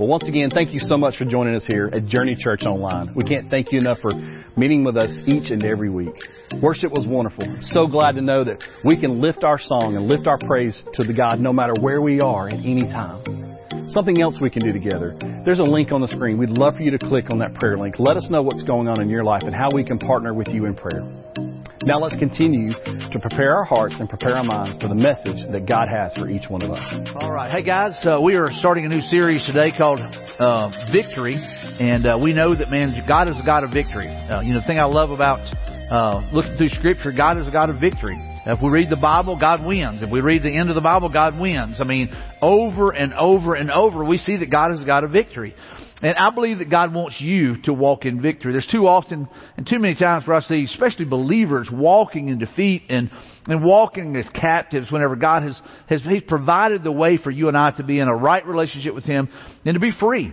Well, once again, thank you so much for joining us here at Journey Church Online. We can't thank you enough for meeting with us each and every week. Worship was wonderful. So glad to know that we can lift our song and lift our praise to the God no matter where we are at any time. Something else we can do together. There's a link on the screen. We'd love for you to click on that prayer link. Let us know what's going on in your life and how we can partner with you in prayer. Now let's continue to prepare our hearts and prepare our minds for the message that God has for each one of us. All right. Hey guys, uh, we are starting a new series today called uh, Victory. And uh, we know that, man, God is a God of victory. Uh, you know, the thing I love about uh, looking through Scripture, God is a God of victory. If we read the Bible, God wins. If we read the end of the Bible, God wins. I mean, over and over and over, we see that God has got a victory. And I believe that God wants you to walk in victory. There's too often and too many times where I see, especially believers, walking in defeat and, and walking as captives whenever God has, has He's provided the way for you and I to be in a right relationship with Him and to be free.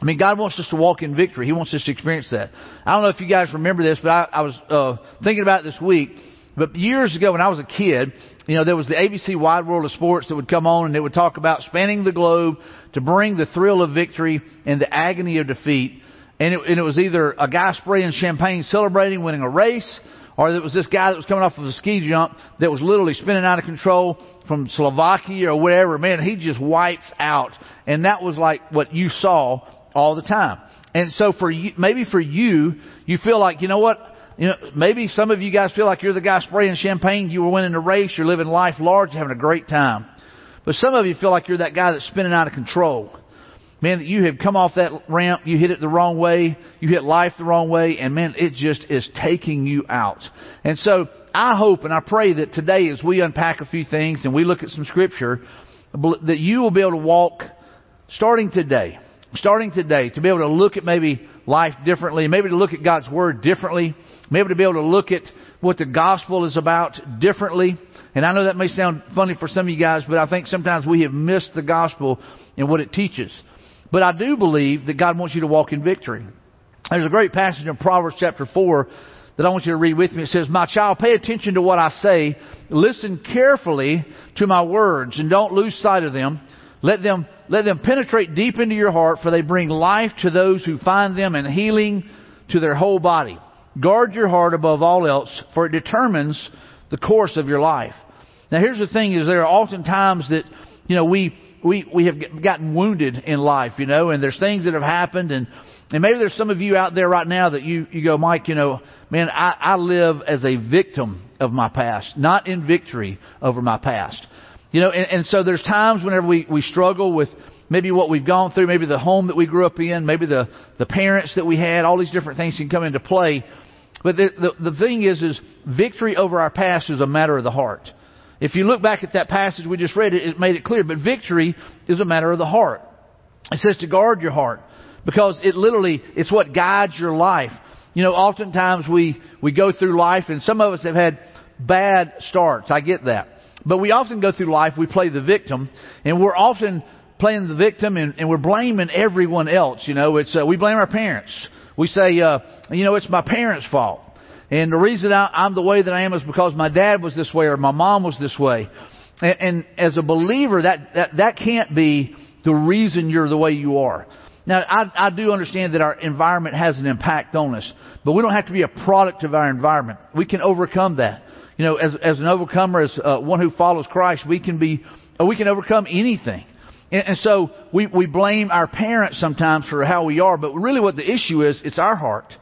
I mean, God wants us to walk in victory. He wants us to experience that. I don't know if you guys remember this, but I, I was uh, thinking about it this week. But years ago, when I was a kid, you know, there was the ABC Wide World of Sports that would come on and it would talk about spanning the globe to bring the thrill of victory and the agony of defeat. And it, and it was either a guy spraying champagne celebrating winning a race, or it was this guy that was coming off of a ski jump that was literally spinning out of control from Slovakia or wherever. Man, he just wipes out. And that was like what you saw all the time. And so for you, maybe for you, you feel like, you know what? You know, maybe some of you guys feel like you're the guy spraying champagne. You were winning the race. You're living life large. You're having a great time. But some of you feel like you're that guy that's spinning out of control. Man, you have come off that ramp. You hit it the wrong way. You hit life the wrong way. And man, it just is taking you out. And so I hope and I pray that today as we unpack a few things and we look at some scripture, that you will be able to walk starting today starting today to be able to look at maybe life differently, maybe to look at God's Word differently, maybe to be able to look at what the gospel is about differently. And I know that may sound funny for some of you guys, but I think sometimes we have missed the gospel and what it teaches. But I do believe that God wants you to walk in victory. There's a great passage in Proverbs chapter 4 that I want you to read with me. It says, My child, pay attention to what I say. Listen carefully to my words and don't lose sight of them. Let them, let them penetrate deep into your heart, for they bring life to those who find them and healing to their whole body. Guard your heart above all else, for it determines the course of your life. Now here's the thing is there are often times that, you know, we, we, we have gotten wounded in life, you know, and there's things that have happened and, and maybe there's some of you out there right now that you, you go, Mike, you know, man, I, I live as a victim of my past, not in victory over my past. You know, and, and so there's times whenever we, we struggle with maybe what we've gone through, maybe the home that we grew up in, maybe the, the parents that we had, all these different things can come into play. But the, the, the thing is, is victory over our past is a matter of the heart. If you look back at that passage we just read, it, it made it clear. But victory is a matter of the heart. It says to guard your heart because it literally, it's what guides your life. You know, oftentimes we, we go through life and some of us have had bad starts. I get that. But we often go through life, we play the victim, and we're often playing the victim and, and we're blaming everyone else. You know, it's, uh, we blame our parents. We say, uh, you know, it's my parents' fault. And the reason I, I'm the way that I am is because my dad was this way or my mom was this way. And, and as a believer, that, that, that can't be the reason you're the way you are. Now, I, I do understand that our environment has an impact on us, but we don't have to be a product of our environment. We can overcome that you know, as, as an overcomer, as uh, one who follows Christ, we can be, uh, we can overcome anything. And, and so we, we blame our parents sometimes for how we are, but really what the issue is, it's our heart.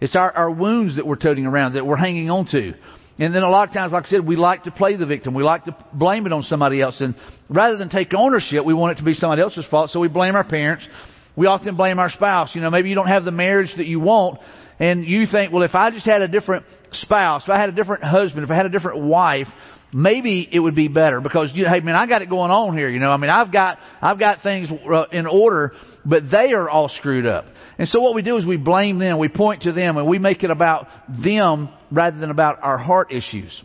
It's our, our wounds that we're toting around, that we're hanging on to. And then a lot of times, like I said, we like to play the victim. We like to blame it on somebody else. And rather than take ownership, we want it to be somebody else's fault. So we blame our parents. We often blame our spouse. You know, maybe you don't have the marriage that you want, and you think, well, if I just had a different spouse, if I had a different husband, if I had a different wife, maybe it would be better because you, hey man, I got it going on here. You know, I mean, I've got I've got things uh, in order, but they are all screwed up. And so what we do is we blame them, we point to them, and we make it about them rather than about our heart issues.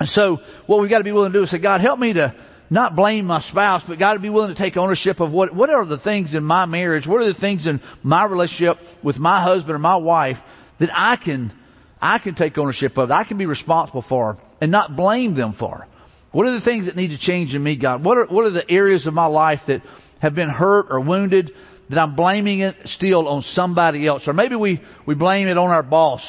And so what we've got to be willing to do is say, God, help me to not blame my spouse, but God to be willing to take ownership of what, what are the things in my marriage, what are the things in my relationship with my husband or my wife that I can, I can take ownership of, that I can be responsible for and not blame them for. What are the things that need to change in me, God? What are, what are the areas of my life that have been hurt or wounded that I'm blaming it still on somebody else. Or maybe we, we blame it on our boss.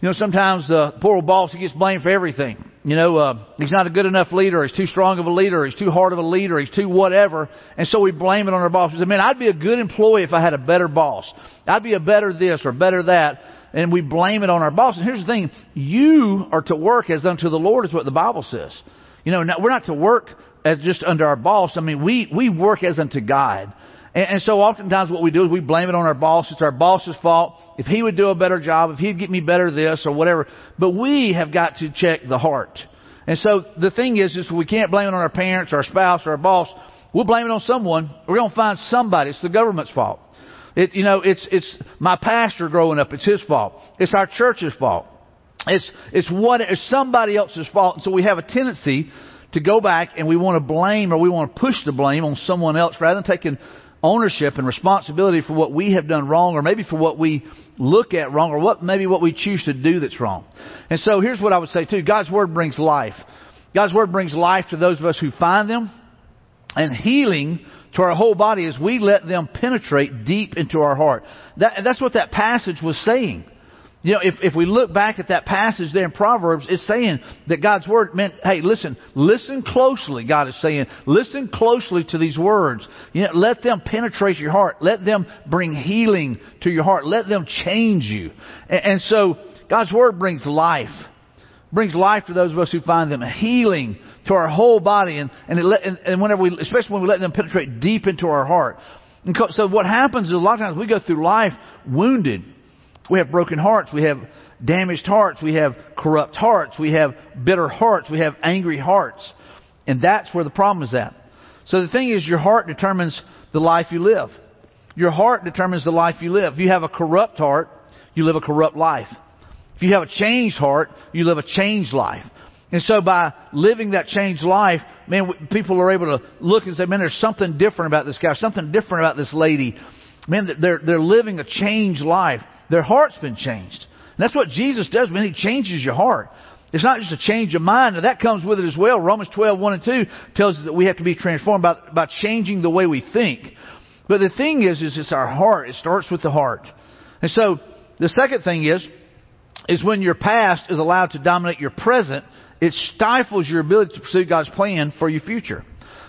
You know, sometimes the poor old boss, he gets blamed for everything. You know, uh, he's not a good enough leader, he's too strong of a leader, he's too hard of a leader, he's too whatever. And so we blame it on our boss. We say, man, I'd be a good employee if I had a better boss. I'd be a better this or better that. And we blame it on our boss. And here's the thing. You are to work as unto the Lord is what the Bible says. You know, we're not to work as just under our boss. I mean, we, we work as unto God. And, and so oftentimes what we do is we blame it on our boss. It's our boss's fault. If he would do a better job, if he'd get me better this or whatever. But we have got to check the heart. And so the thing is, is we can't blame it on our parents, our spouse, or our boss. We'll blame it on someone. We're going to find somebody. It's the government's fault. It, you know, it's, it's my pastor growing up. It's his fault. It's our church's fault. It's, it's what, it's somebody else's fault. And so we have a tendency to go back and we want to blame or we want to push the blame on someone else rather than taking ownership and responsibility for what we have done wrong or maybe for what we look at wrong or what maybe what we choose to do that's wrong. And so here's what I would say too. God's Word brings life. God's Word brings life to those of us who find them and healing to our whole body as we let them penetrate deep into our heart. That, that's what that passage was saying. You know, if, if we look back at that passage there in Proverbs, it's saying that God's Word meant, hey, listen, listen closely, God is saying. Listen closely to these words. You know, let them penetrate your heart. Let them bring healing to your heart. Let them change you. And, and so, God's Word brings life. Brings life to those of us who find them. Healing to our whole body. And, and, it let, and, and whenever we, especially when we let them penetrate deep into our heart. And so what happens is a lot of times we go through life wounded we have broken hearts. We have damaged hearts. We have corrupt hearts. We have bitter hearts. We have angry hearts. And that's where the problem is at. So the thing is, your heart determines the life you live. Your heart determines the life you live. If you have a corrupt heart, you live a corrupt life. If you have a changed heart, you live a changed life. And so by living that changed life, man, people are able to look and say, man, there's something different about this guy, something different about this lady. Man, they're, they're living a changed life. Their heart's been changed. And that's what Jesus does when He changes your heart. It's not just a change of mind. Now that comes with it as well. Romans 12, 1 and 2 tells us that we have to be transformed by, by changing the way we think. But the thing is, is it's our heart. It starts with the heart. And so, the second thing is, is when your past is allowed to dominate your present, it stifles your ability to pursue God's plan for your future.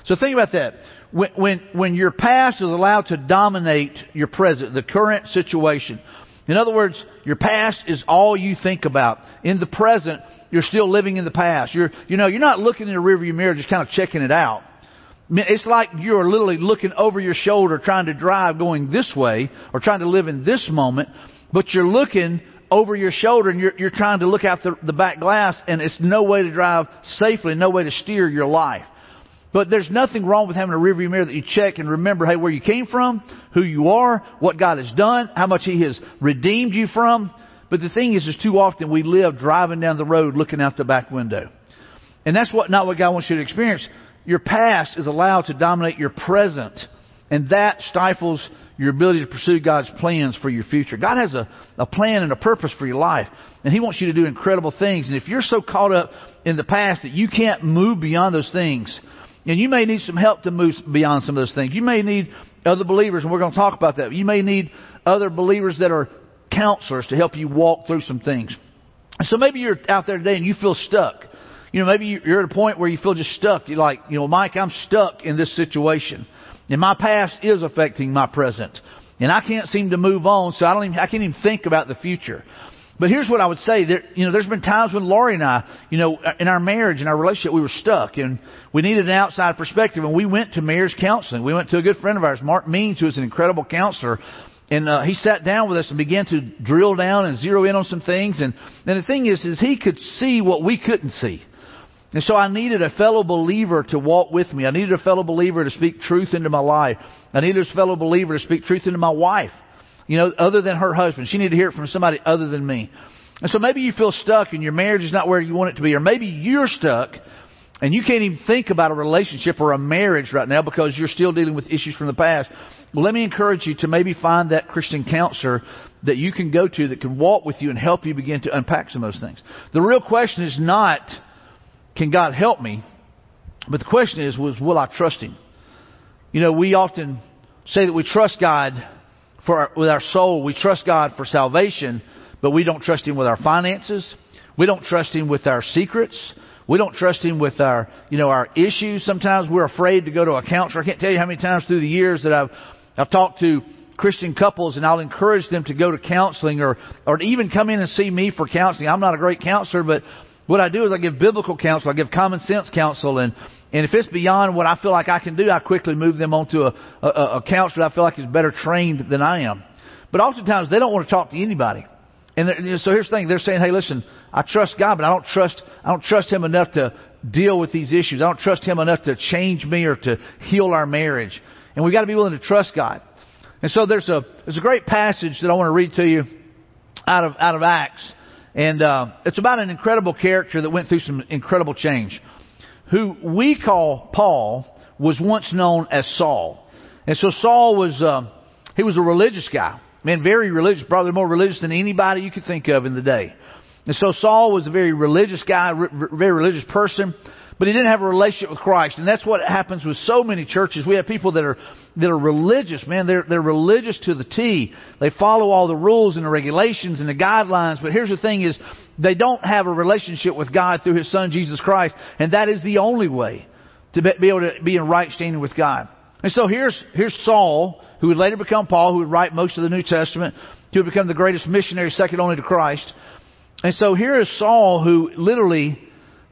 So think about that. When, when, when your past is allowed to dominate your present, the current situation, in other words, your past is all you think about. In the present, you're still living in the past. You're, you know, you're not looking in the rearview mirror just kind of checking it out. It's like you're literally looking over your shoulder trying to drive going this way or trying to live in this moment, but you're looking over your shoulder and you're, you're trying to look out the, the back glass and it's no way to drive safely, no way to steer your life. But there's nothing wrong with having a rearview mirror that you check and remember, hey, where you came from, who you are, what God has done, how much He has redeemed you from. But the thing is, is too often we live driving down the road looking out the back window. And that's what, not what God wants you to experience. Your past is allowed to dominate your present. And that stifles your ability to pursue God's plans for your future. God has a, a plan and a purpose for your life. And He wants you to do incredible things. And if you're so caught up in the past that you can't move beyond those things, and you may need some help to move beyond some of those things. You may need other believers, and we're going to talk about that. You may need other believers that are counselors to help you walk through some things. So maybe you're out there today and you feel stuck. You know, maybe you're at a point where you feel just stuck. You're like, you know, Mike, I'm stuck in this situation. And my past is affecting my present. And I can't seem to move on, so I don't even, I can't even think about the future. But here's what I would say. There, you know, there's been times when Laurie and I, you know, in our marriage and our relationship, we were stuck and we needed an outside perspective. And we went to marriage counseling. We went to a good friend of ours, Mark Means, who is an incredible counselor. And uh, he sat down with us and began to drill down and zero in on some things. And, and the thing is, is he could see what we couldn't see. And so I needed a fellow believer to walk with me. I needed a fellow believer to speak truth into my life. I needed a fellow believer to speak truth into my wife you know, other than her husband. She needed to hear it from somebody other than me. And so maybe you feel stuck and your marriage is not where you want it to be, or maybe you're stuck and you can't even think about a relationship or a marriage right now because you're still dealing with issues from the past. Well, let me encourage you to maybe find that Christian counselor that you can go to that can walk with you and help you begin to unpack some of those things. The real question is not, can God help me? But the question is, was, will I trust Him? You know, we often say that we trust God for our, with our soul. We trust God for salvation, but we don't trust Him with our finances. We don't trust Him with our secrets. We don't trust Him with our, you know, our issues. Sometimes we're afraid to go to a counselor. I can't tell you how many times through the years that I've, I've talked to Christian couples and I'll encourage them to go to counseling or, or even come in and see me for counseling. I'm not a great counselor, but what I do is I give biblical counsel, I give common sense counsel, and, and if it's beyond what I feel like I can do, I quickly move them on to a, a, a counselor I feel like is better trained than I am. But oftentimes they don't want to talk to anybody. And you know, so here's the thing: they're saying, "Hey, listen, I trust God, but I don't trust I don't trust Him enough to deal with these issues. I don't trust Him enough to change me or to heal our marriage." And we've got to be willing to trust God. And so there's a there's a great passage that I want to read to you out of out of Acts, and uh, it's about an incredible character that went through some incredible change, who we call Paul was once known as Saul, and so Saul was uh, he was a religious guy, man, very religious, probably more religious than anybody you could think of in the day. And so Saul was a very religious guy, very religious person but he didn't have a relationship with Christ. And that's what happens with so many churches. We have people that are, that are religious, man. They're, they're religious to the T. They follow all the rules and the regulations and the guidelines. But here's the thing is, they don't have a relationship with God through His Son, Jesus Christ. And that is the only way to be able to be in right standing with God. And so here's, here's Saul, who would later become Paul, who would write most of the New Testament, who would become the greatest missionary second only to Christ. And so here is Saul, who literally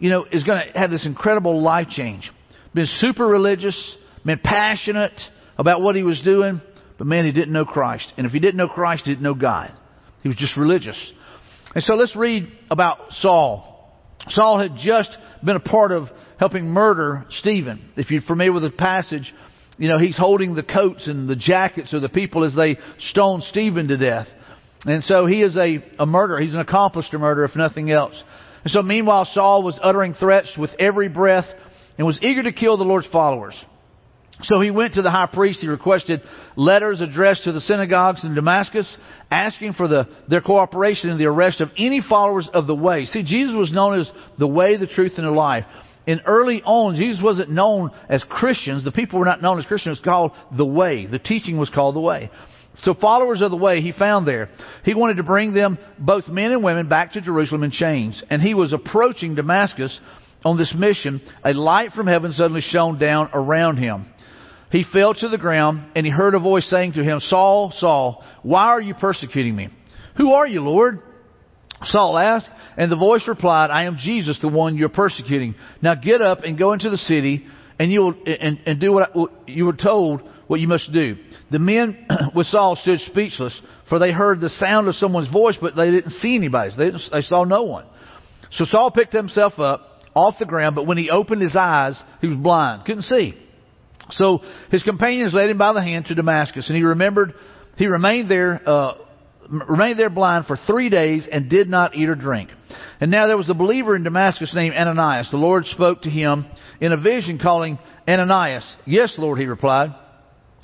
you know, is going to have this incredible life change. Been super religious, been passionate about what he was doing, but man, he didn't know Christ. And if he didn't know Christ, he didn't know God. He was just religious. And so let's read about Saul. Saul had just been a part of helping murder Stephen. If you're familiar with the passage, you know, he's holding the coats and the jackets of the people as they stone Stephen to death. And so he is a, a murderer. He's an accomplished murderer, if nothing else. And so meanwhile, Saul was uttering threats with every breath and was eager to kill the Lord's followers. So he went to the high priest. He requested letters addressed to the synagogues in Damascus, asking for the, their cooperation in the arrest of any followers of the way. See, Jesus was known as the way, the truth, and the life. In early on, Jesus wasn't known as Christians. The people were not known as Christians. It was called the way. The teaching was called the way. So followers of the way he found there. He wanted to bring them, both men and women, back to Jerusalem in chains. And he was approaching Damascus on this mission. A light from heaven suddenly shone down around him. He fell to the ground and he heard a voice saying to him, Saul, Saul, why are you persecuting me? Who are you, Lord? Saul asked, and the voice replied, I am Jesus, the one you're persecuting. Now get up and go into the city and you will, and, and do what, I, you were told what you must do. The men with Saul stood speechless, for they heard the sound of someone's voice, but they didn't see anybody. They, they saw no one. So Saul picked himself up off the ground, but when he opened his eyes, he was blind, couldn't see. So his companions led him by the hand to Damascus, and he remembered he remained there, uh, remained there blind for three days and did not eat or drink. And now there was a believer in Damascus named Ananias. The Lord spoke to him in a vision, calling Ananias. Yes, Lord, he replied.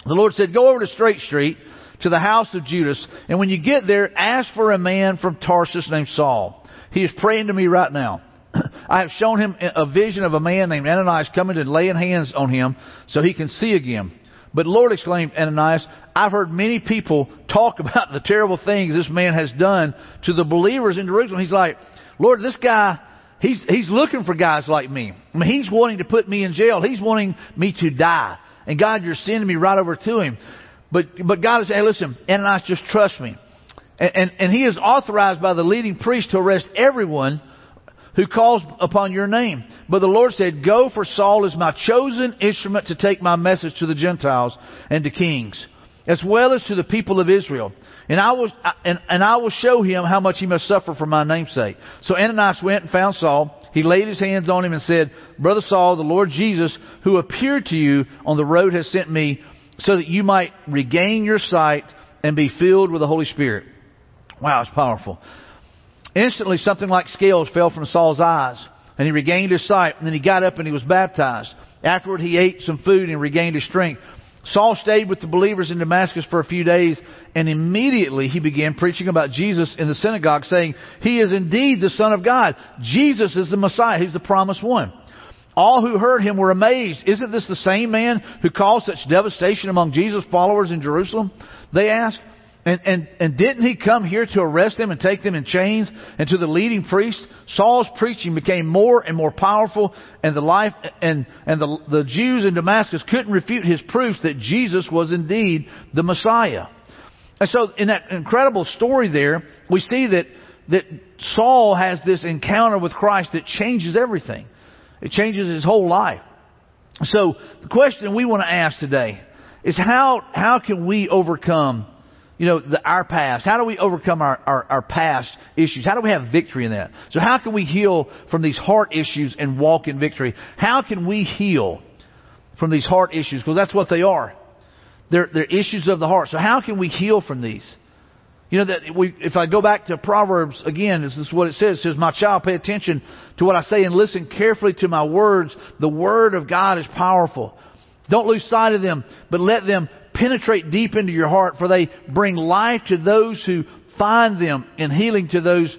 The Lord said, Go over to Straight Street to the house of Judas, and when you get there, ask for a man from Tarsus named Saul. He is praying to me right now. I have shown him a vision of a man named Ananias coming and laying hands on him so he can see again. But Lord exclaimed Ananias, I've heard many people talk about the terrible things this man has done to the believers in Jerusalem. He's like, Lord, this guy, he's, he's looking for guys like me. I mean, he's wanting to put me in jail. He's wanting me to die. And God, you're sending me right over to him. But, but God is hey, listen, Ananias, just trust me. And, and, and he is authorized by the leading priest to arrest everyone who calls upon your name. But the Lord said, Go, for Saul is my chosen instrument to take my message to the Gentiles and to kings, as well as to the people of Israel. And I will, and, and I will show him how much he must suffer for my namesake. So Ananias went and found Saul he laid his hands on him and said, Brother Saul, the Lord Jesus, who appeared to you on the road, has sent me so that you might regain your sight and be filled with the Holy Spirit. Wow, it's powerful. Instantly, something like scales fell from Saul's eyes, and he regained his sight. And then he got up and he was baptized. Afterward, he ate some food and regained his strength. Saul stayed with the believers in Damascus for a few days, and immediately he began preaching about Jesus in the synagogue, saying, He is indeed the Son of God. Jesus is the Messiah. He's the promised one. All who heard him were amazed. Isn't this the same man who caused such devastation among Jesus' followers in Jerusalem? They asked. And, and, and didn't he come here to arrest them and take them in chains and to the leading priests? Saul's preaching became more and more powerful and the life, and, and the, the Jews in Damascus couldn't refute his proofs that Jesus was indeed the Messiah. And so in that incredible story there, we see that, that Saul has this encounter with Christ that changes everything. It changes his whole life. So the question we want to ask today is how, how can we overcome you know, the, our past? How do we overcome our, our, our past issues? How do we have victory in that? So how can we heal from these heart issues and walk in victory? How can we heal from these heart issues? Because that's what they are. They're, they're issues of the heart. So how can we heal from these? You know that we, if I go back to Proverbs again, this is what it says. It says, "My child, pay attention to what I say and listen carefully to my words. The word of God is powerful. Don't lose sight of them, but let them penetrate deep into your heart, for they bring life to those who find them and healing to those,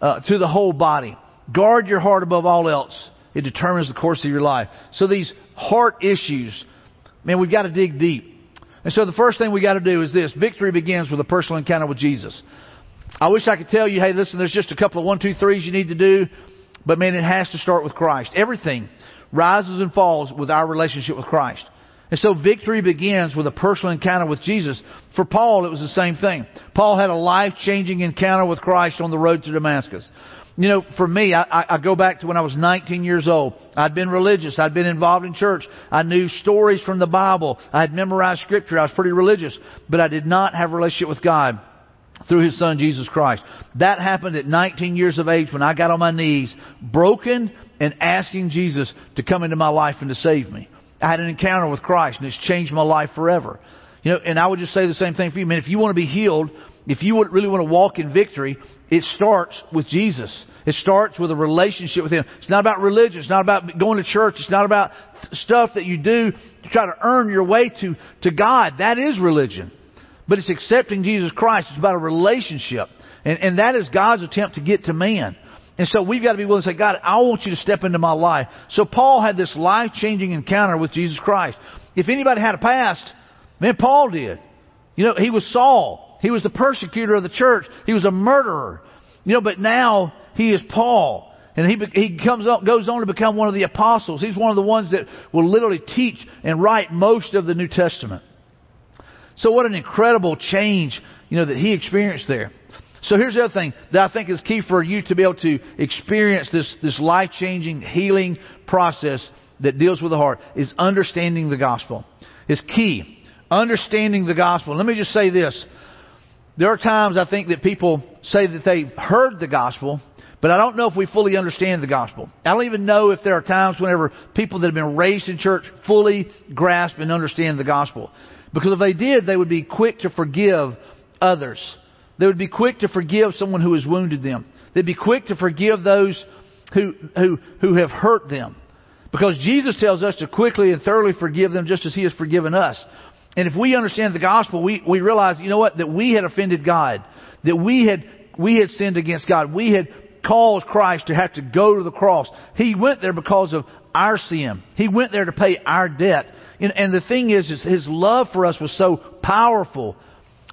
uh, to the whole body. Guard your heart above all else. It determines the course of your life. So these heart issues, man, we've got to dig deep. And so the first thing we got to do is this. Victory begins with a personal encounter with Jesus. I wish I could tell you, hey, listen, there's just a couple of one, two, threes you need to do, but man, it has to start with Christ. Everything rises and falls with our relationship with Christ. And so victory begins with a personal encounter with Jesus. For Paul, it was the same thing. Paul had a life-changing encounter with Christ on the road to Damascus. You know, for me, I, I go back to when I was 19 years old. I'd been religious. I'd been involved in church. I knew stories from the Bible. I had memorized scripture. I was pretty religious. But I did not have a relationship with God through His Son, Jesus Christ. That happened at 19 years of age when I got on my knees, broken and asking Jesus to come into my life and to save me. I had an encounter with Christ and it's changed my life forever. You know, and I would just say the same thing for you. Man, if you want to be healed, if you really want to walk in victory, it starts with Jesus. It starts with a relationship with Him. It's not about religion. It's not about going to church. It's not about stuff that you do to try to earn your way to, to God. That is religion. But it's accepting Jesus Christ. It's about a relationship. And, and that is God's attempt to get to man. And so we've got to be willing to say, God, I want you to step into my life. So Paul had this life-changing encounter with Jesus Christ. If anybody had a past, man, Paul did. You know, he was Saul. He was the persecutor of the church. He was a murderer. You know, but now he is Paul. And he, he comes up, goes on to become one of the apostles. He's one of the ones that will literally teach and write most of the New Testament. So what an incredible change, you know, that he experienced there. So here's the other thing that I think is key for you to be able to experience this, this life changing healing process that deals with the heart is understanding the gospel. Is key. Understanding the gospel. Let me just say this. There are times I think that people say that they've heard the gospel, but I don't know if we fully understand the gospel. I don't even know if there are times whenever people that have been raised in church fully grasp and understand the gospel. Because if they did, they would be quick to forgive others they would be quick to forgive someone who has wounded them. They'd be quick to forgive those who, who, who have hurt them. Because Jesus tells us to quickly and thoroughly forgive them just as He has forgiven us. And if we understand the gospel, we, we realize, you know what, that we had offended God. That we had, we had sinned against God. We had caused Christ to have to go to the cross. He went there because of our sin. He went there to pay our debt. And, and the thing is, is, His love for us was so powerful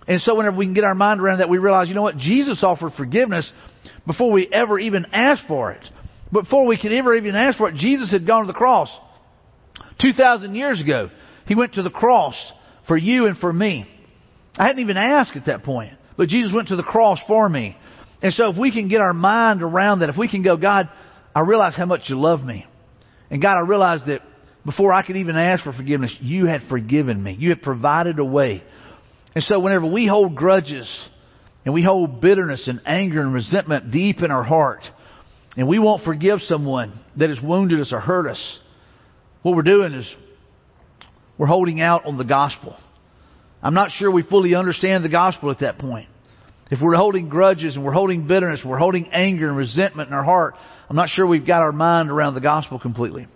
and so whenever we can get our mind around that, we realize, you know what? Jesus offered forgiveness before we ever even asked for it. Before we could ever even ask for it, Jesus had gone to the cross. 2,000 years ago, He went to the cross for you and for me. I hadn't even asked at that point, but Jesus went to the cross for me. And so if we can get our mind around that, if we can go, God, I realize how much you love me. And God, I realize that before I could even ask for forgiveness, you had forgiven me. You had provided a way and so whenever we hold grudges and we hold bitterness and anger and resentment deep in our heart, and we won't forgive someone that has wounded us or hurt us, what we're doing is we're holding out on the gospel. I'm not sure we fully understand the gospel at that point. If we're holding grudges and we're holding bitterness, we're holding anger and resentment in our heart, I'm not sure we've got our mind around the gospel completely.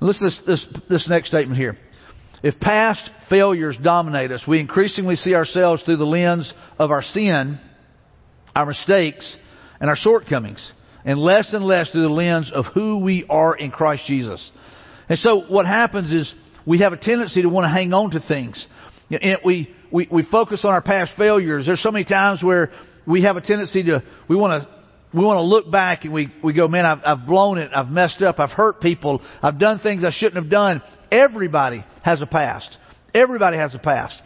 Listen to this, this, this next statement here. If past failures dominate us, we increasingly see ourselves through the lens of our sin, our mistakes, and our shortcomings. and less and less through the lens of who we are in Christ Jesus. And so what happens is we have a tendency to want to hang on to things. We, we, we focus on our past failures. There's so many times where we have a tendency to, we want to, we want to look back and we, we go, man, I've, I've blown it. I've messed up. I've hurt people. I've done things I shouldn't have done. Everybody has a past. Everybody has a past.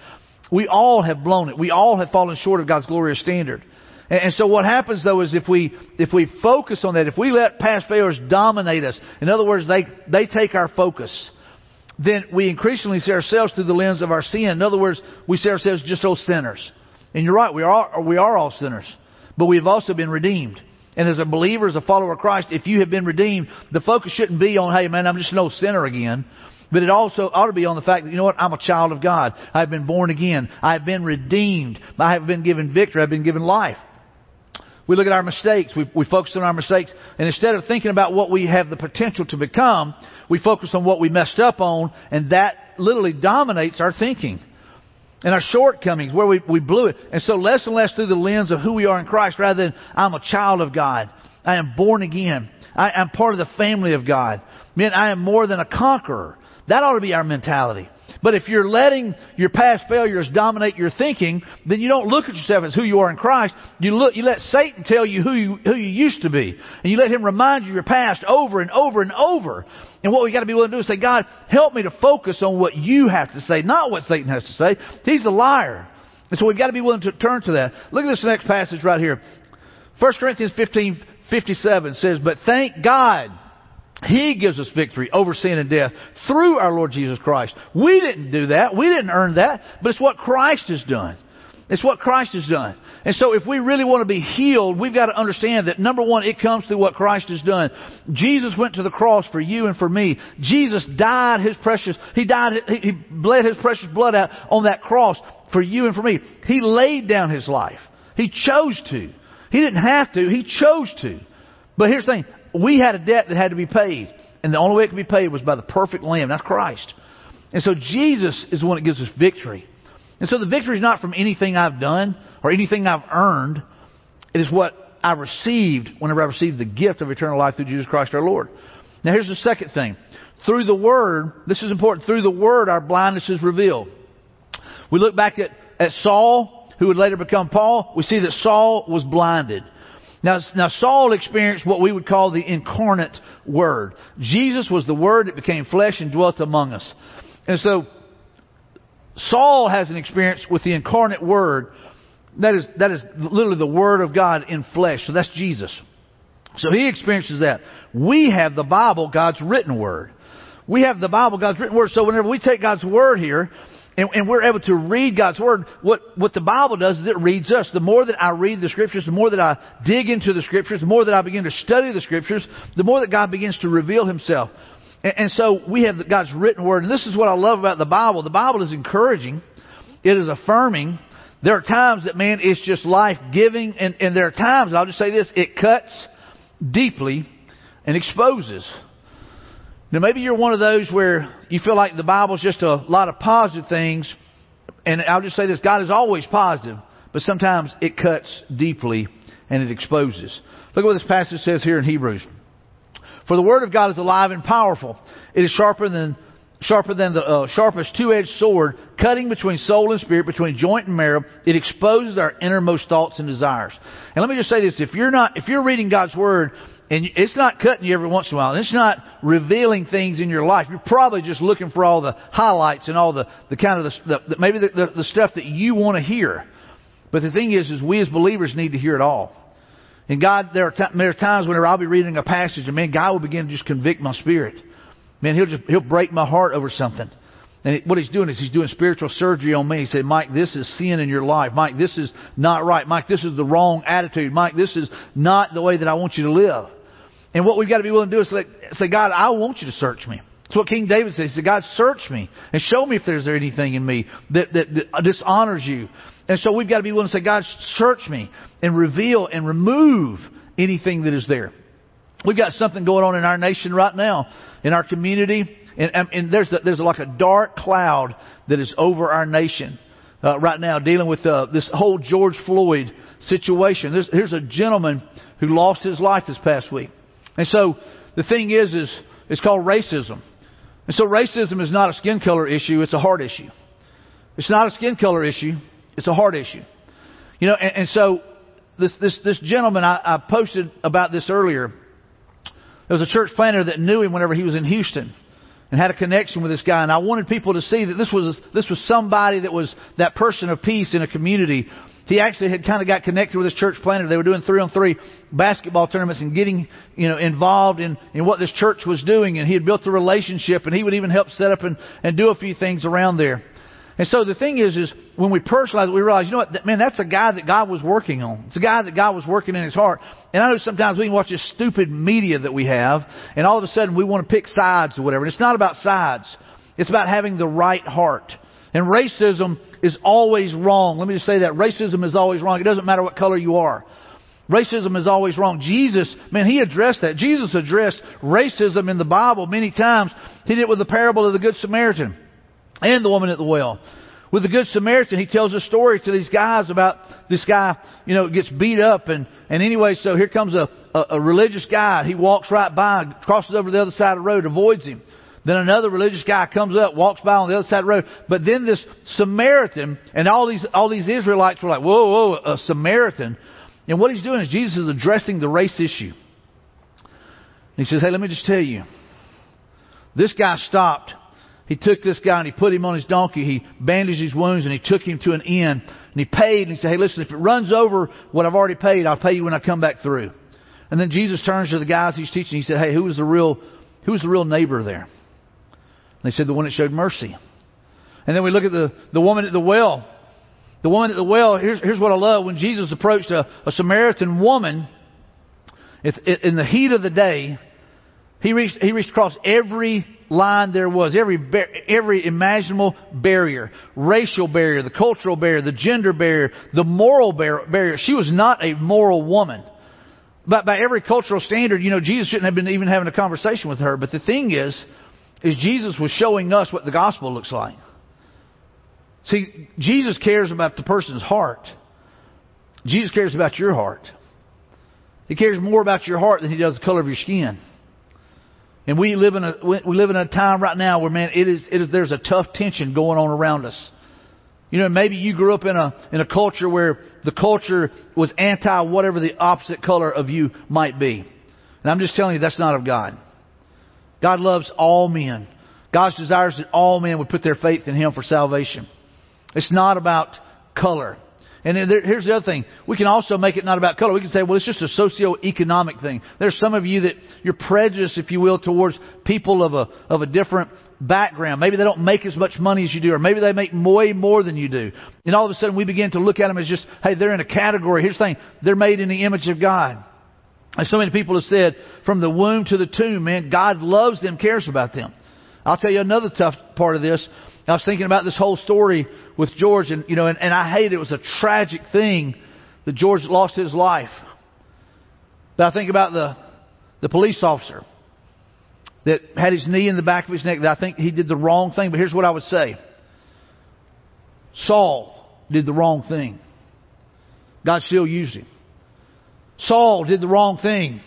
We all have blown it. We all have fallen short of God's glorious standard. And, and so what happens though is if we, if we focus on that, if we let past failures dominate us, in other words, they, they take our focus, then we increasingly see ourselves through the lens of our sin. In other words, we see ourselves just old sinners. And you're right, we are, we are all sinners. But we've also been redeemed. And as a believer, as a follower of Christ, if you have been redeemed, the focus shouldn't be on, hey man, I'm just no sinner again. But it also ought to be on the fact that, you know what, I'm a child of God. I've been born again. I've been redeemed. I have been given victory. I've been given life. We look at our mistakes. We, we focus on our mistakes. And instead of thinking about what we have the potential to become, we focus on what we messed up on, and that literally dominates our thinking. And our shortcomings, where we, we blew it. And so less and less through the lens of who we are in Christ, rather than I'm a child of God. I am born again. I am part of the family of God. Man, I am more than a conqueror. That ought to be our mentality. But if you're letting your past failures dominate your thinking, then you don't look at yourself as who you are in Christ. You look, you let Satan tell you who you, who you used to be. And you let him remind you of your past over and over and over. And what we gotta be willing to do is say, God, help me to focus on what you have to say, not what Satan has to say. He's a liar. And so we've got to be willing to turn to that. Look at this next passage right here. 1 Corinthians 15, 57 says, But thank God he gives us victory over sin and death through our Lord Jesus Christ. We didn't do that. We didn't earn that. But it's what Christ has done. It's what Christ has done. And so if we really want to be healed, we've got to understand that number one, it comes through what Christ has done. Jesus went to the cross for you and for me. Jesus died his precious, he died, he bled his precious blood out on that cross for you and for me. He laid down his life. He chose to. He didn't have to. He chose to. But here's the thing we had a debt that had to be paid. And the only way it could be paid was by the perfect Lamb. That's Christ. And so Jesus is the one that gives us victory. And so the victory is not from anything I've done or anything I've earned. It is what I received whenever I received the gift of eternal life through Jesus Christ our Lord. Now here's the second thing. Through the Word, this is important, through the Word our blindness is revealed. We look back at, at Saul, who would later become Paul. We see that Saul was blinded. Now, now Saul experienced what we would call the incarnate Word. Jesus was the Word that became flesh and dwelt among us. And so, Saul has an experience with the incarnate Word. That is, that is literally the Word of God in flesh. So that's Jesus. So he experiences that. We have the Bible, God's written Word. We have the Bible, God's written Word. So whenever we take God's Word here, and, and, we're able to read God's Word. What, what the Bible does is it reads us. The more that I read the Scriptures, the more that I dig into the Scriptures, the more that I begin to study the Scriptures, the more that God begins to reveal Himself. And, and so we have God's written Word. And this is what I love about the Bible. The Bible is encouraging. It is affirming. There are times that, man, it's just life-giving. And, and there are times, I'll just say this, it cuts deeply and exposes. Now maybe you're one of those where you feel like the Bible's just a lot of positive things, and I'll just say this, God is always positive, but sometimes it cuts deeply and it exposes. Look at what this passage says here in Hebrews. For the word of God is alive and powerful. It is sharper than sharper than the uh, sharpest two-edged sword, cutting between soul and spirit, between joint and marrow. It exposes our innermost thoughts and desires. And let me just say this: if you're not, if you're reading God's word and it's not cutting you every once in a while. And it's not revealing things in your life. You're probably just looking for all the highlights and all the, the kind of the, the maybe the, the, the stuff that you want to hear. But the thing is, is we as believers need to hear it all. And God, there are, t- there are times whenever I'll be reading a passage and man, God will begin to just convict my spirit. Man, He'll just, He'll break my heart over something. And what he's doing is he's doing spiritual surgery on me. He said, Mike, this is sin in your life. Mike, this is not right. Mike, this is the wrong attitude. Mike, this is not the way that I want you to live. And what we've got to be willing to do is say, say God, I want you to search me. That's what King David says. He said, God, search me and show me if there's anything in me that, that, that dishonors you. And so we've got to be willing to say, God, search me and reveal and remove anything that is there. We've got something going on in our nation right now, in our community, and, and there's a, there's like a dark cloud that is over our nation uh, right now, dealing with uh, this whole George Floyd situation. There's, here's a gentleman who lost his life this past week. And so the thing is, is it's called racism. And so racism is not a skin color issue, it's a heart issue. It's not a skin color issue, it's a heart issue. You know, and, and so this, this, this gentleman, I, I posted about this earlier. There was a church planter that knew him whenever he was in Houston and had a connection with this guy. And I wanted people to see that this was, this was somebody that was that person of peace in a community. He actually had kind of got connected with this church planter. They were doing three on three basketball tournaments and getting, you know, involved in, in what this church was doing. And he had built a relationship and he would even help set up and, and do a few things around there. And so the thing is, is when we personalize it, we realize, you know what, man, that's a guy that God was working on. It's a guy that God was working in his heart. And I know sometimes we can watch this stupid media that we have, and all of a sudden we want to pick sides or whatever. And it's not about sides. It's about having the right heart. And racism is always wrong. Let me just say that. Racism is always wrong. It doesn't matter what color you are. Racism is always wrong. Jesus, man, he addressed that. Jesus addressed racism in the Bible many times. He did it with the parable of the Good Samaritan and the woman at the well. With the Good Samaritan, he tells a story to these guys about this guy, you know, gets beat up and, and anyway, so here comes a, a, a religious guy. He walks right by, crosses over the other side of the road, avoids him. Then another religious guy comes up, walks by on the other side of the road. But then this Samaritan, and all these, all these Israelites were like, whoa, whoa, a Samaritan. And what he's doing is Jesus is addressing the race issue. And he says, hey, let me just tell you. This guy stopped he took this guy and he put him on his donkey. He bandaged his wounds and he took him to an inn. And he paid and he said, Hey, listen, if it runs over what I've already paid, I'll pay you when I come back through. And then Jesus turns to the guys he's teaching. He said, Hey, who was the real, who was the real neighbor there? They said, The one that showed mercy. And then we look at the, the woman at the well. The woman at the well, here's, here's what I love. When Jesus approached a, a Samaritan woman, if, in the heat of the day, he reached, he reached across every line there was, every, every imaginable barrier, racial barrier, the cultural barrier, the gender barrier, the moral barrier. She was not a moral woman. But by every cultural standard, you know, Jesus shouldn't have been even having a conversation with her. But the thing is, is Jesus was showing us what the gospel looks like. See, Jesus cares about the person's heart. Jesus cares about your heart. He cares more about your heart than he does the color of your skin. And we live in a we live in a time right now where man it is it is there's a tough tension going on around us. You know, maybe you grew up in a in a culture where the culture was anti whatever the opposite color of you might be. And I'm just telling you that's not of God. God loves all men. God's desires that all men would put their faith in Him for salvation. It's not about color. And there, here's the other thing. We can also make it not about color. We can say, well, it's just a socio-economic thing. There's some of you that you're prejudiced, if you will, towards people of a, of a different background. Maybe they don't make as much money as you do, or maybe they make way more than you do. And all of a sudden we begin to look at them as just, hey, they're in a category. Here's the thing. They're made in the image of God. As so many people have said, from the womb to the tomb, man, God loves them, cares about them. I'll tell you another tough part of this. I was thinking about this whole story with George, and you know, and, and I hate it. it was a tragic thing that George lost his life. But I think about the the police officer that had his knee in the back of his neck. That I think he did the wrong thing. But here's what I would say: Saul did the wrong thing. God still used him. Saul did the wrong thing.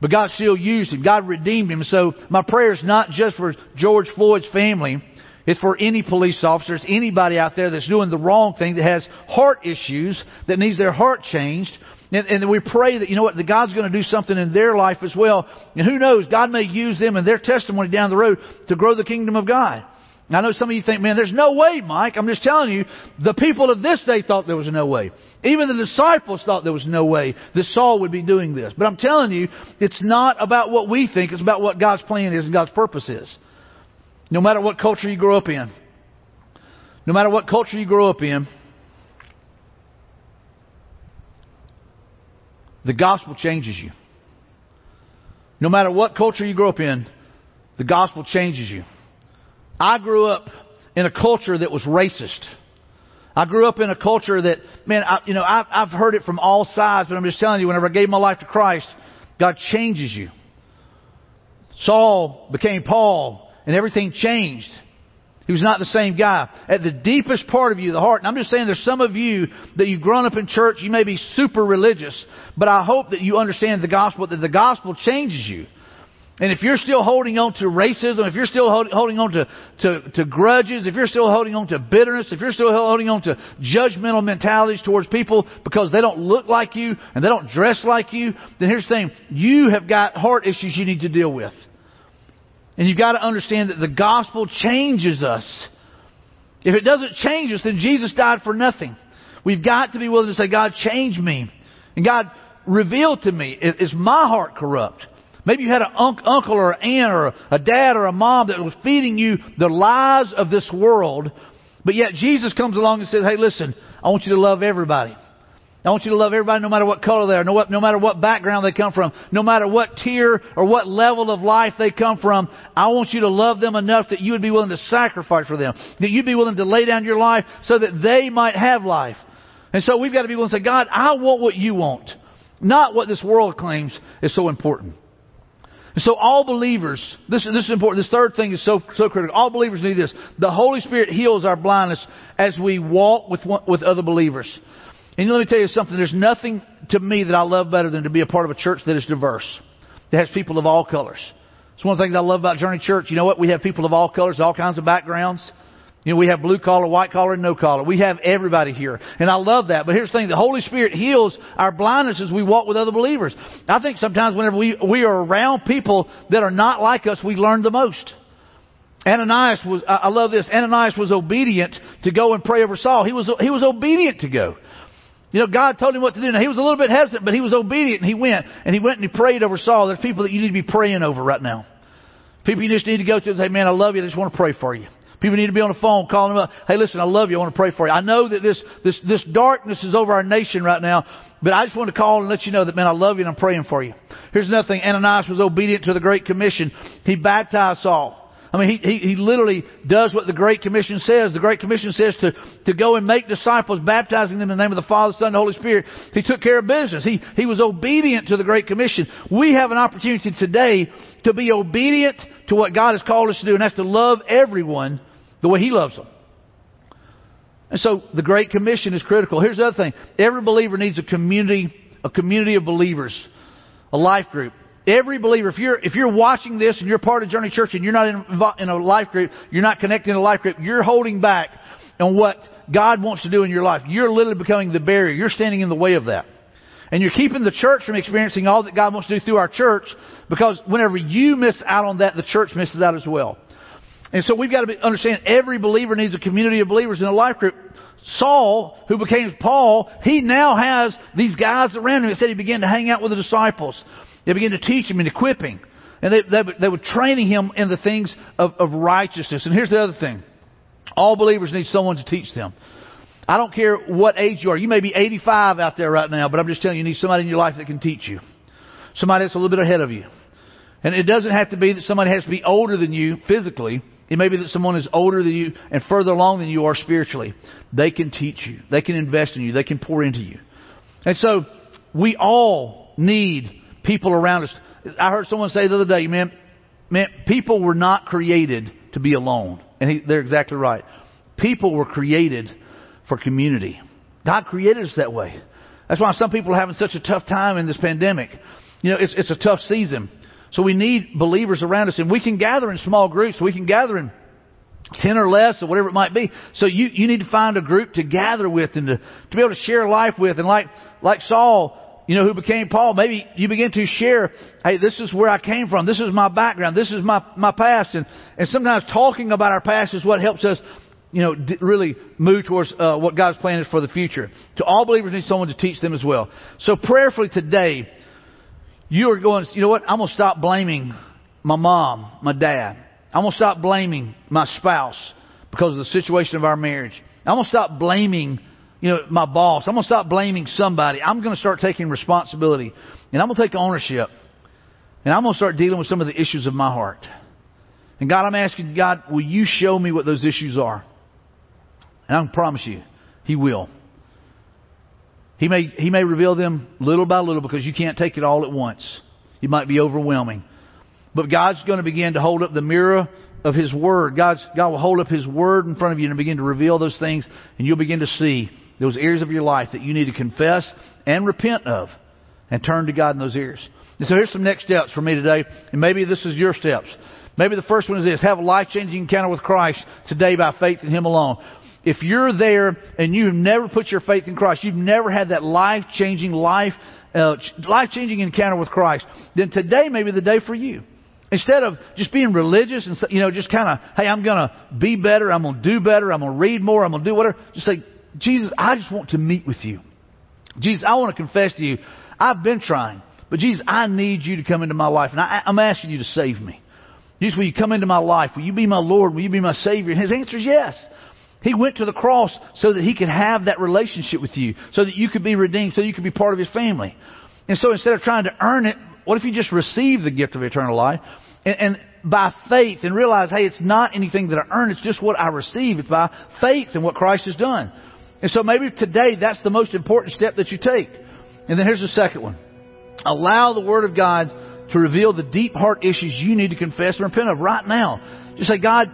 But God still used him. God redeemed him. So my prayer is not just for George Floyd's family, it's for any police officers, anybody out there that's doing the wrong thing, that has heart issues, that needs their heart changed. And, and we pray that, you know what, that God's going to do something in their life as well. And who knows, God may use them and their testimony down the road to grow the kingdom of God. I know some of you think, man, there's no way, Mike. I'm just telling you, the people of this day thought there was no way. Even the disciples thought there was no way that Saul would be doing this. But I'm telling you, it's not about what we think, it's about what God's plan is and God's purpose is. No matter what culture you grow up in, no matter what culture you grow up in, the gospel changes you. No matter what culture you grow up in, the gospel changes you. I grew up in a culture that was racist. I grew up in a culture that, man, I, you know, I've, I've heard it from all sides, but I'm just telling you, whenever I gave my life to Christ, God changes you. Saul became Paul and everything changed. He was not the same guy. At the deepest part of you, the heart, and I'm just saying there's some of you that you've grown up in church, you may be super religious, but I hope that you understand the gospel, that the gospel changes you. And if you're still holding on to racism, if you're still holding on to, to, to, grudges, if you're still holding on to bitterness, if you're still holding on to judgmental mentalities towards people because they don't look like you and they don't dress like you, then here's the thing. You have got heart issues you need to deal with. And you've got to understand that the gospel changes us. If it doesn't change us, then Jesus died for nothing. We've got to be willing to say, God, change me. And God, reveal to me, is my heart corrupt? Maybe you had an uncle or an aunt or a dad or a mom that was feeding you the lies of this world, but yet Jesus comes along and says, hey listen, I want you to love everybody. I want you to love everybody no matter what color they are, no, no matter what background they come from, no matter what tier or what level of life they come from. I want you to love them enough that you would be willing to sacrifice for them, that you'd be willing to lay down your life so that they might have life. And so we've got to be willing to say, God, I want what you want, not what this world claims is so important. So all believers, this, this is important. This third thing is so, so critical. All believers need this. The Holy Spirit heals our blindness as we walk with, with other believers. And let me tell you something. There's nothing to me that I love better than to be a part of a church that is diverse, that has people of all colors. It's one of the things I love about Journey Church. You know what? We have people of all colors, all kinds of backgrounds. You know, we have blue collar, white collar, no collar. We have everybody here. And I love that. But here's the thing. The Holy Spirit heals our blindness as we walk with other believers. I think sometimes whenever we, we are around people that are not like us, we learn the most. Ananias was, I love this, Ananias was obedient to go and pray over Saul. He was, he was obedient to go. You know, God told him what to do. Now, he was a little bit hesitant, but he was obedient and he went. And he went and he prayed over Saul. There's people that you need to be praying over right now. People you just need to go to and say, man, I love you. I just want to pray for you. People need to be on the phone calling them up. Hey, listen, I love you. I want to pray for you. I know that this, this, this darkness is over our nation right now, but I just want to call and let you know that, man, I love you and I'm praying for you. Here's another thing. Ananias was obedient to the Great Commission. He baptized Saul. I mean, he, he, he literally does what the Great Commission says. The Great Commission says to, to go and make disciples, baptizing them in the name of the Father, Son, and Holy Spirit. He took care of business. He, he was obedient to the Great Commission. We have an opportunity today to be obedient to what God has called us to do, and that's to love everyone the way He loves them. And so the Great Commission is critical. Here's the other thing. Every believer needs a community, a community of believers, a life group. Every believer, if you're, if you're watching this and you're part of Journey Church and you're not in, in a life group, you're not connecting in a life group, you're holding back on what God wants to do in your life. You're literally becoming the barrier. You're standing in the way of that. And you're keeping the church from experiencing all that God wants to do through our church because whenever you miss out on that, the church misses out as well. And so we've got to understand every believer needs a community of believers in a life group. Saul, who became Paul, he now has these guys around him. It said he began to hang out with the disciples. They began to teach him and equip him. And they, they, they were training him in the things of, of righteousness. And here's the other thing. All believers need someone to teach them. I don't care what age you are. You may be 85 out there right now, but I'm just telling you, you need somebody in your life that can teach you. Somebody that's a little bit ahead of you. And it doesn't have to be that somebody has to be older than you physically. It may be that someone is older than you and further along than you are spiritually. They can teach you. They can invest in you. They can pour into you. And so we all need people around us. I heard someone say the other day, man, man, people were not created to be alone. And he, they're exactly right. People were created for community. God created us that way. That's why some people are having such a tough time in this pandemic. You know, it's, it's a tough season. So we need believers around us, and we can gather in small groups. We can gather in 10 or less or whatever it might be. So you, you need to find a group to gather with and to, to be able to share life with. And like, like Saul, you know, who became Paul, maybe you begin to share, hey, this is where I came from. This is my background. This is my, my past. And, and sometimes talking about our past is what helps us, you know, really move towards uh, what God's plan is for the future. To all believers need someone to teach them as well. So prayerfully today, you are going, you know what? I'm going to stop blaming my mom, my dad. I'm going to stop blaming my spouse because of the situation of our marriage. I'm going to stop blaming, you know, my boss. I'm going to stop blaming somebody. I'm going to start taking responsibility and I'm going to take ownership and I'm going to start dealing with some of the issues of my heart. And God, I'm asking God, will you show me what those issues are? And I promise you, He will. He may, he may reveal them little by little because you can't take it all at once. It might be overwhelming. But God's going to begin to hold up the mirror of His Word. God's, God will hold up His Word in front of you and begin to reveal those things, and you'll begin to see those areas of your life that you need to confess and repent of and turn to God in those areas. And so here's some next steps for me today, and maybe this is your steps. Maybe the first one is this have a life changing encounter with Christ today by faith in Him alone. If you're there and you've never put your faith in Christ, you've never had that life changing life, uh, life changing encounter with Christ, then today may be the day for you. Instead of just being religious and you know just kind of hey I'm to be better, I'm to do better, I'm to read more, I'm to do whatever. Just say Jesus, I just want to meet with you. Jesus, I want to confess to you, I've been trying, but Jesus, I need you to come into my life, and I, I'm asking you to save me. Jesus, will you come into my life? Will you be my Lord? Will you be my Savior? And his answer is yes. He went to the cross so that he could have that relationship with you, so that you could be redeemed, so you could be part of his family. And so instead of trying to earn it, what if you just receive the gift of eternal life and, and by faith and realize, hey, it's not anything that I earn, it's just what I receive. It's by faith in what Christ has done. And so maybe today that's the most important step that you take. And then here's the second one. Allow the Word of God to reveal the deep heart issues you need to confess and repent of right now. Just say, God,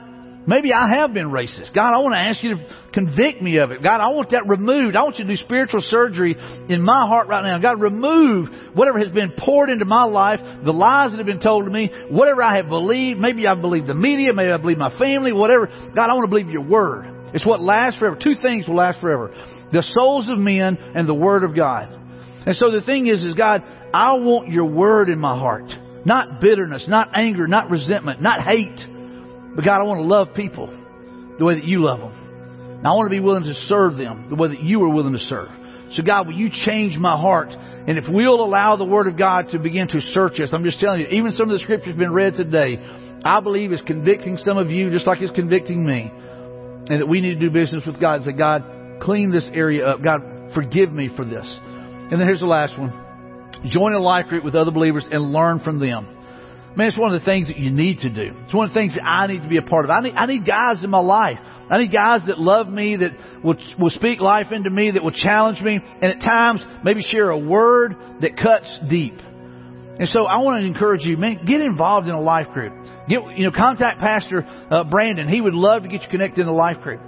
maybe I have been racist. God, I want to ask you to convict me of it. God, I want that removed. I want you to do spiritual surgery in my heart right now. God, remove whatever has been poured into my life, the lies that have been told to me, whatever I have believed. Maybe I believe the media, maybe I believe my family, whatever. God, I want to believe your word. It's what lasts forever. Two things will last forever. The souls of men and the word of God. And so the thing is, is God, I want your word in my heart. Not bitterness, not anger, not resentment, not hate. But God, I want to love people the way that you love them. And I want to be willing to serve them the way that you are willing to serve. So God, will you change my heart? And if we'll allow the Word of God to begin to search us, I'm just telling you, even some of the scriptures been read today, I believe is convicting some of you just like it's convicting me. And that we need to do business with God and say, God, clean this area up. God, forgive me for this. And then here's the last one. Join a life group with other believers and learn from them. Man, it's one of the things that you need to do. It's one of the things that I need to be a part of. I need, I need guys in my life. I need guys that love me, that will, will speak life into me, that will challenge me, and at times maybe share a word that cuts deep. And so I want to encourage you, man, get involved in a life group. Get, you know, contact Pastor uh, Brandon. He would love to get you connected in a life group.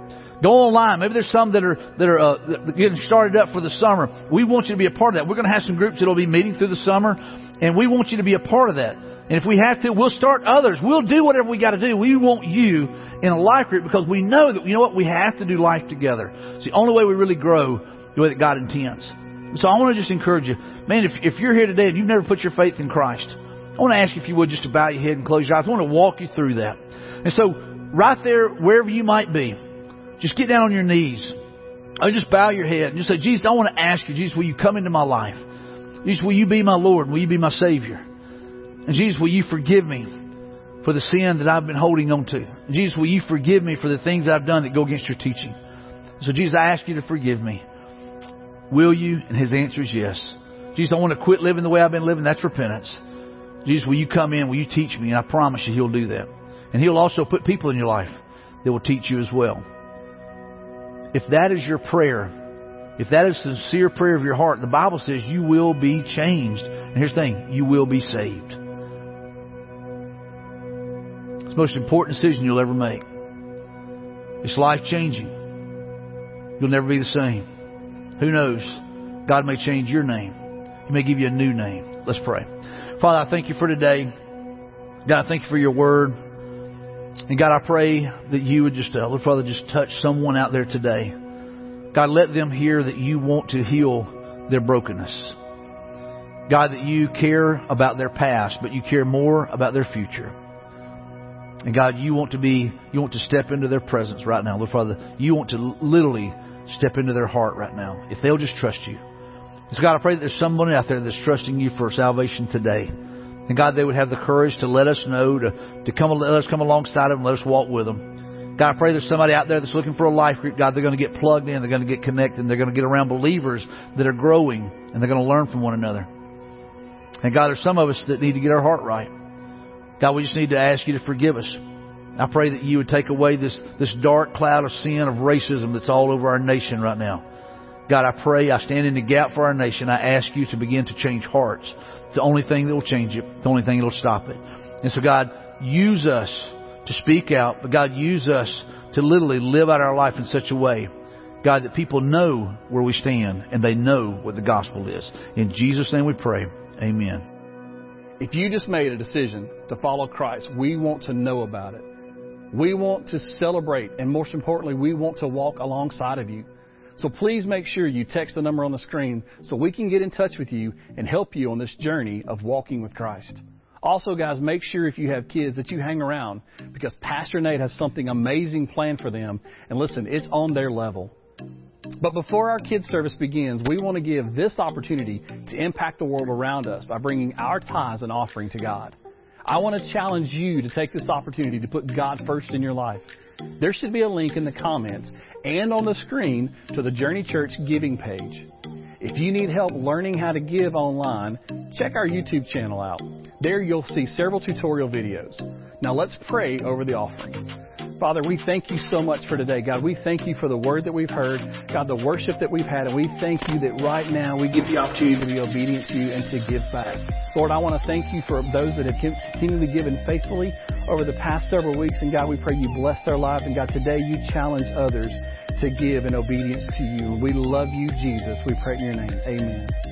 Go online. Maybe there's some that are that are uh, getting started up for the summer. We want you to be a part of that. We're going to have some groups that'll be meeting through the summer, and we want you to be a part of that. And if we have to, we'll start others. We'll do whatever we got to do. We want you in a life group because we know that you know what we have to do life together. It's the only way we really grow the way that God intends. So I want to just encourage you, man. If if you're here today and you've never put your faith in Christ, I want to ask you if you would just to bow your head and close your eyes. I want to walk you through that. And so right there, wherever you might be, just get down on your knees. Or just bow your head and just say, Jesus, I want to ask you, Jesus, will you come into my life? Jesus, will you be my Lord? Will you be my Savior? And Jesus, will you forgive me for the sin that I've been holding on to? Jesus, will you forgive me for the things I've done that go against your teaching? So Jesus, I ask you to forgive me. Will you? And his answer is yes. Jesus, I want to quit living the way I've been living. That's repentance. Jesus, will you come in? Will you teach me? And I promise you, he'll do that. And he'll also put people in your life that will teach you as well. If that is your prayer, if that is sincere prayer of your heart, the Bible says you will be changed. And here's the thing you will be saved. It's the most important decision you'll ever make. It's life changing. You'll never be the same. Who knows? God may change your name. He may give you a new name. Let's pray. Father, I thank you for today. God, I thank you for your word. And God, I pray that you would just, uh, Lord Father, just touch someone out there today. God, let them hear that you want to heal their brokenness. God, that you care about their past, but you care more about their future. And God, you want to be, you want to step into their presence right now. Lord Father, you want to literally step into their heart right now. If they'll just trust you. So God, I pray that there's somebody out there that's trusting you for salvation today. And God, they would have the courage to let us know, to, to come, let us come alongside of them, let us walk with them. God, I pray there's somebody out there that's looking for a life group. God, they're going to get plugged in, they're going to get connected, they're going to get around believers that are growing, and they're going to learn from one another. And God, there's some of us that need to get our heart right. God, we just need to ask you to forgive us. I pray that you would take away this, this dark cloud of sin, of racism that's all over our nation right now. God, I pray, I stand in the gap for our nation. I ask you to begin to change hearts. It's the only thing that will change it, the only thing that will stop it. And so, God, use us to speak out, but God, use us to literally live out our life in such a way, God, that people know where we stand and they know what the gospel is. In Jesus' name we pray. Amen. If you just made a decision to follow Christ, we want to know about it. We want to celebrate, and most importantly, we want to walk alongside of you. So please make sure you text the number on the screen so we can get in touch with you and help you on this journey of walking with Christ. Also, guys, make sure if you have kids that you hang around because Pastor Nate has something amazing planned for them. And listen, it's on their level. But before our kids service begins, we want to give this opportunity to impact the world around us by bringing our tithes and offering to God. I want to challenge you to take this opportunity to put God first in your life. There should be a link in the comments and on the screen to the Journey Church giving page. If you need help learning how to give online, check our YouTube channel out. There you'll see several tutorial videos. Now let's pray over the offering. Father, we thank you so much for today. God, we thank you for the word that we've heard, God, the worship that we've had, and we thank you that right now we get the opportunity to be obedient to you and to give back. Lord, I want to thank you for those that have continually given faithfully over the past several weeks, and God, we pray you bless their lives, and God, today you challenge others to give in obedience to you. We love you, Jesus. We pray in your name. Amen.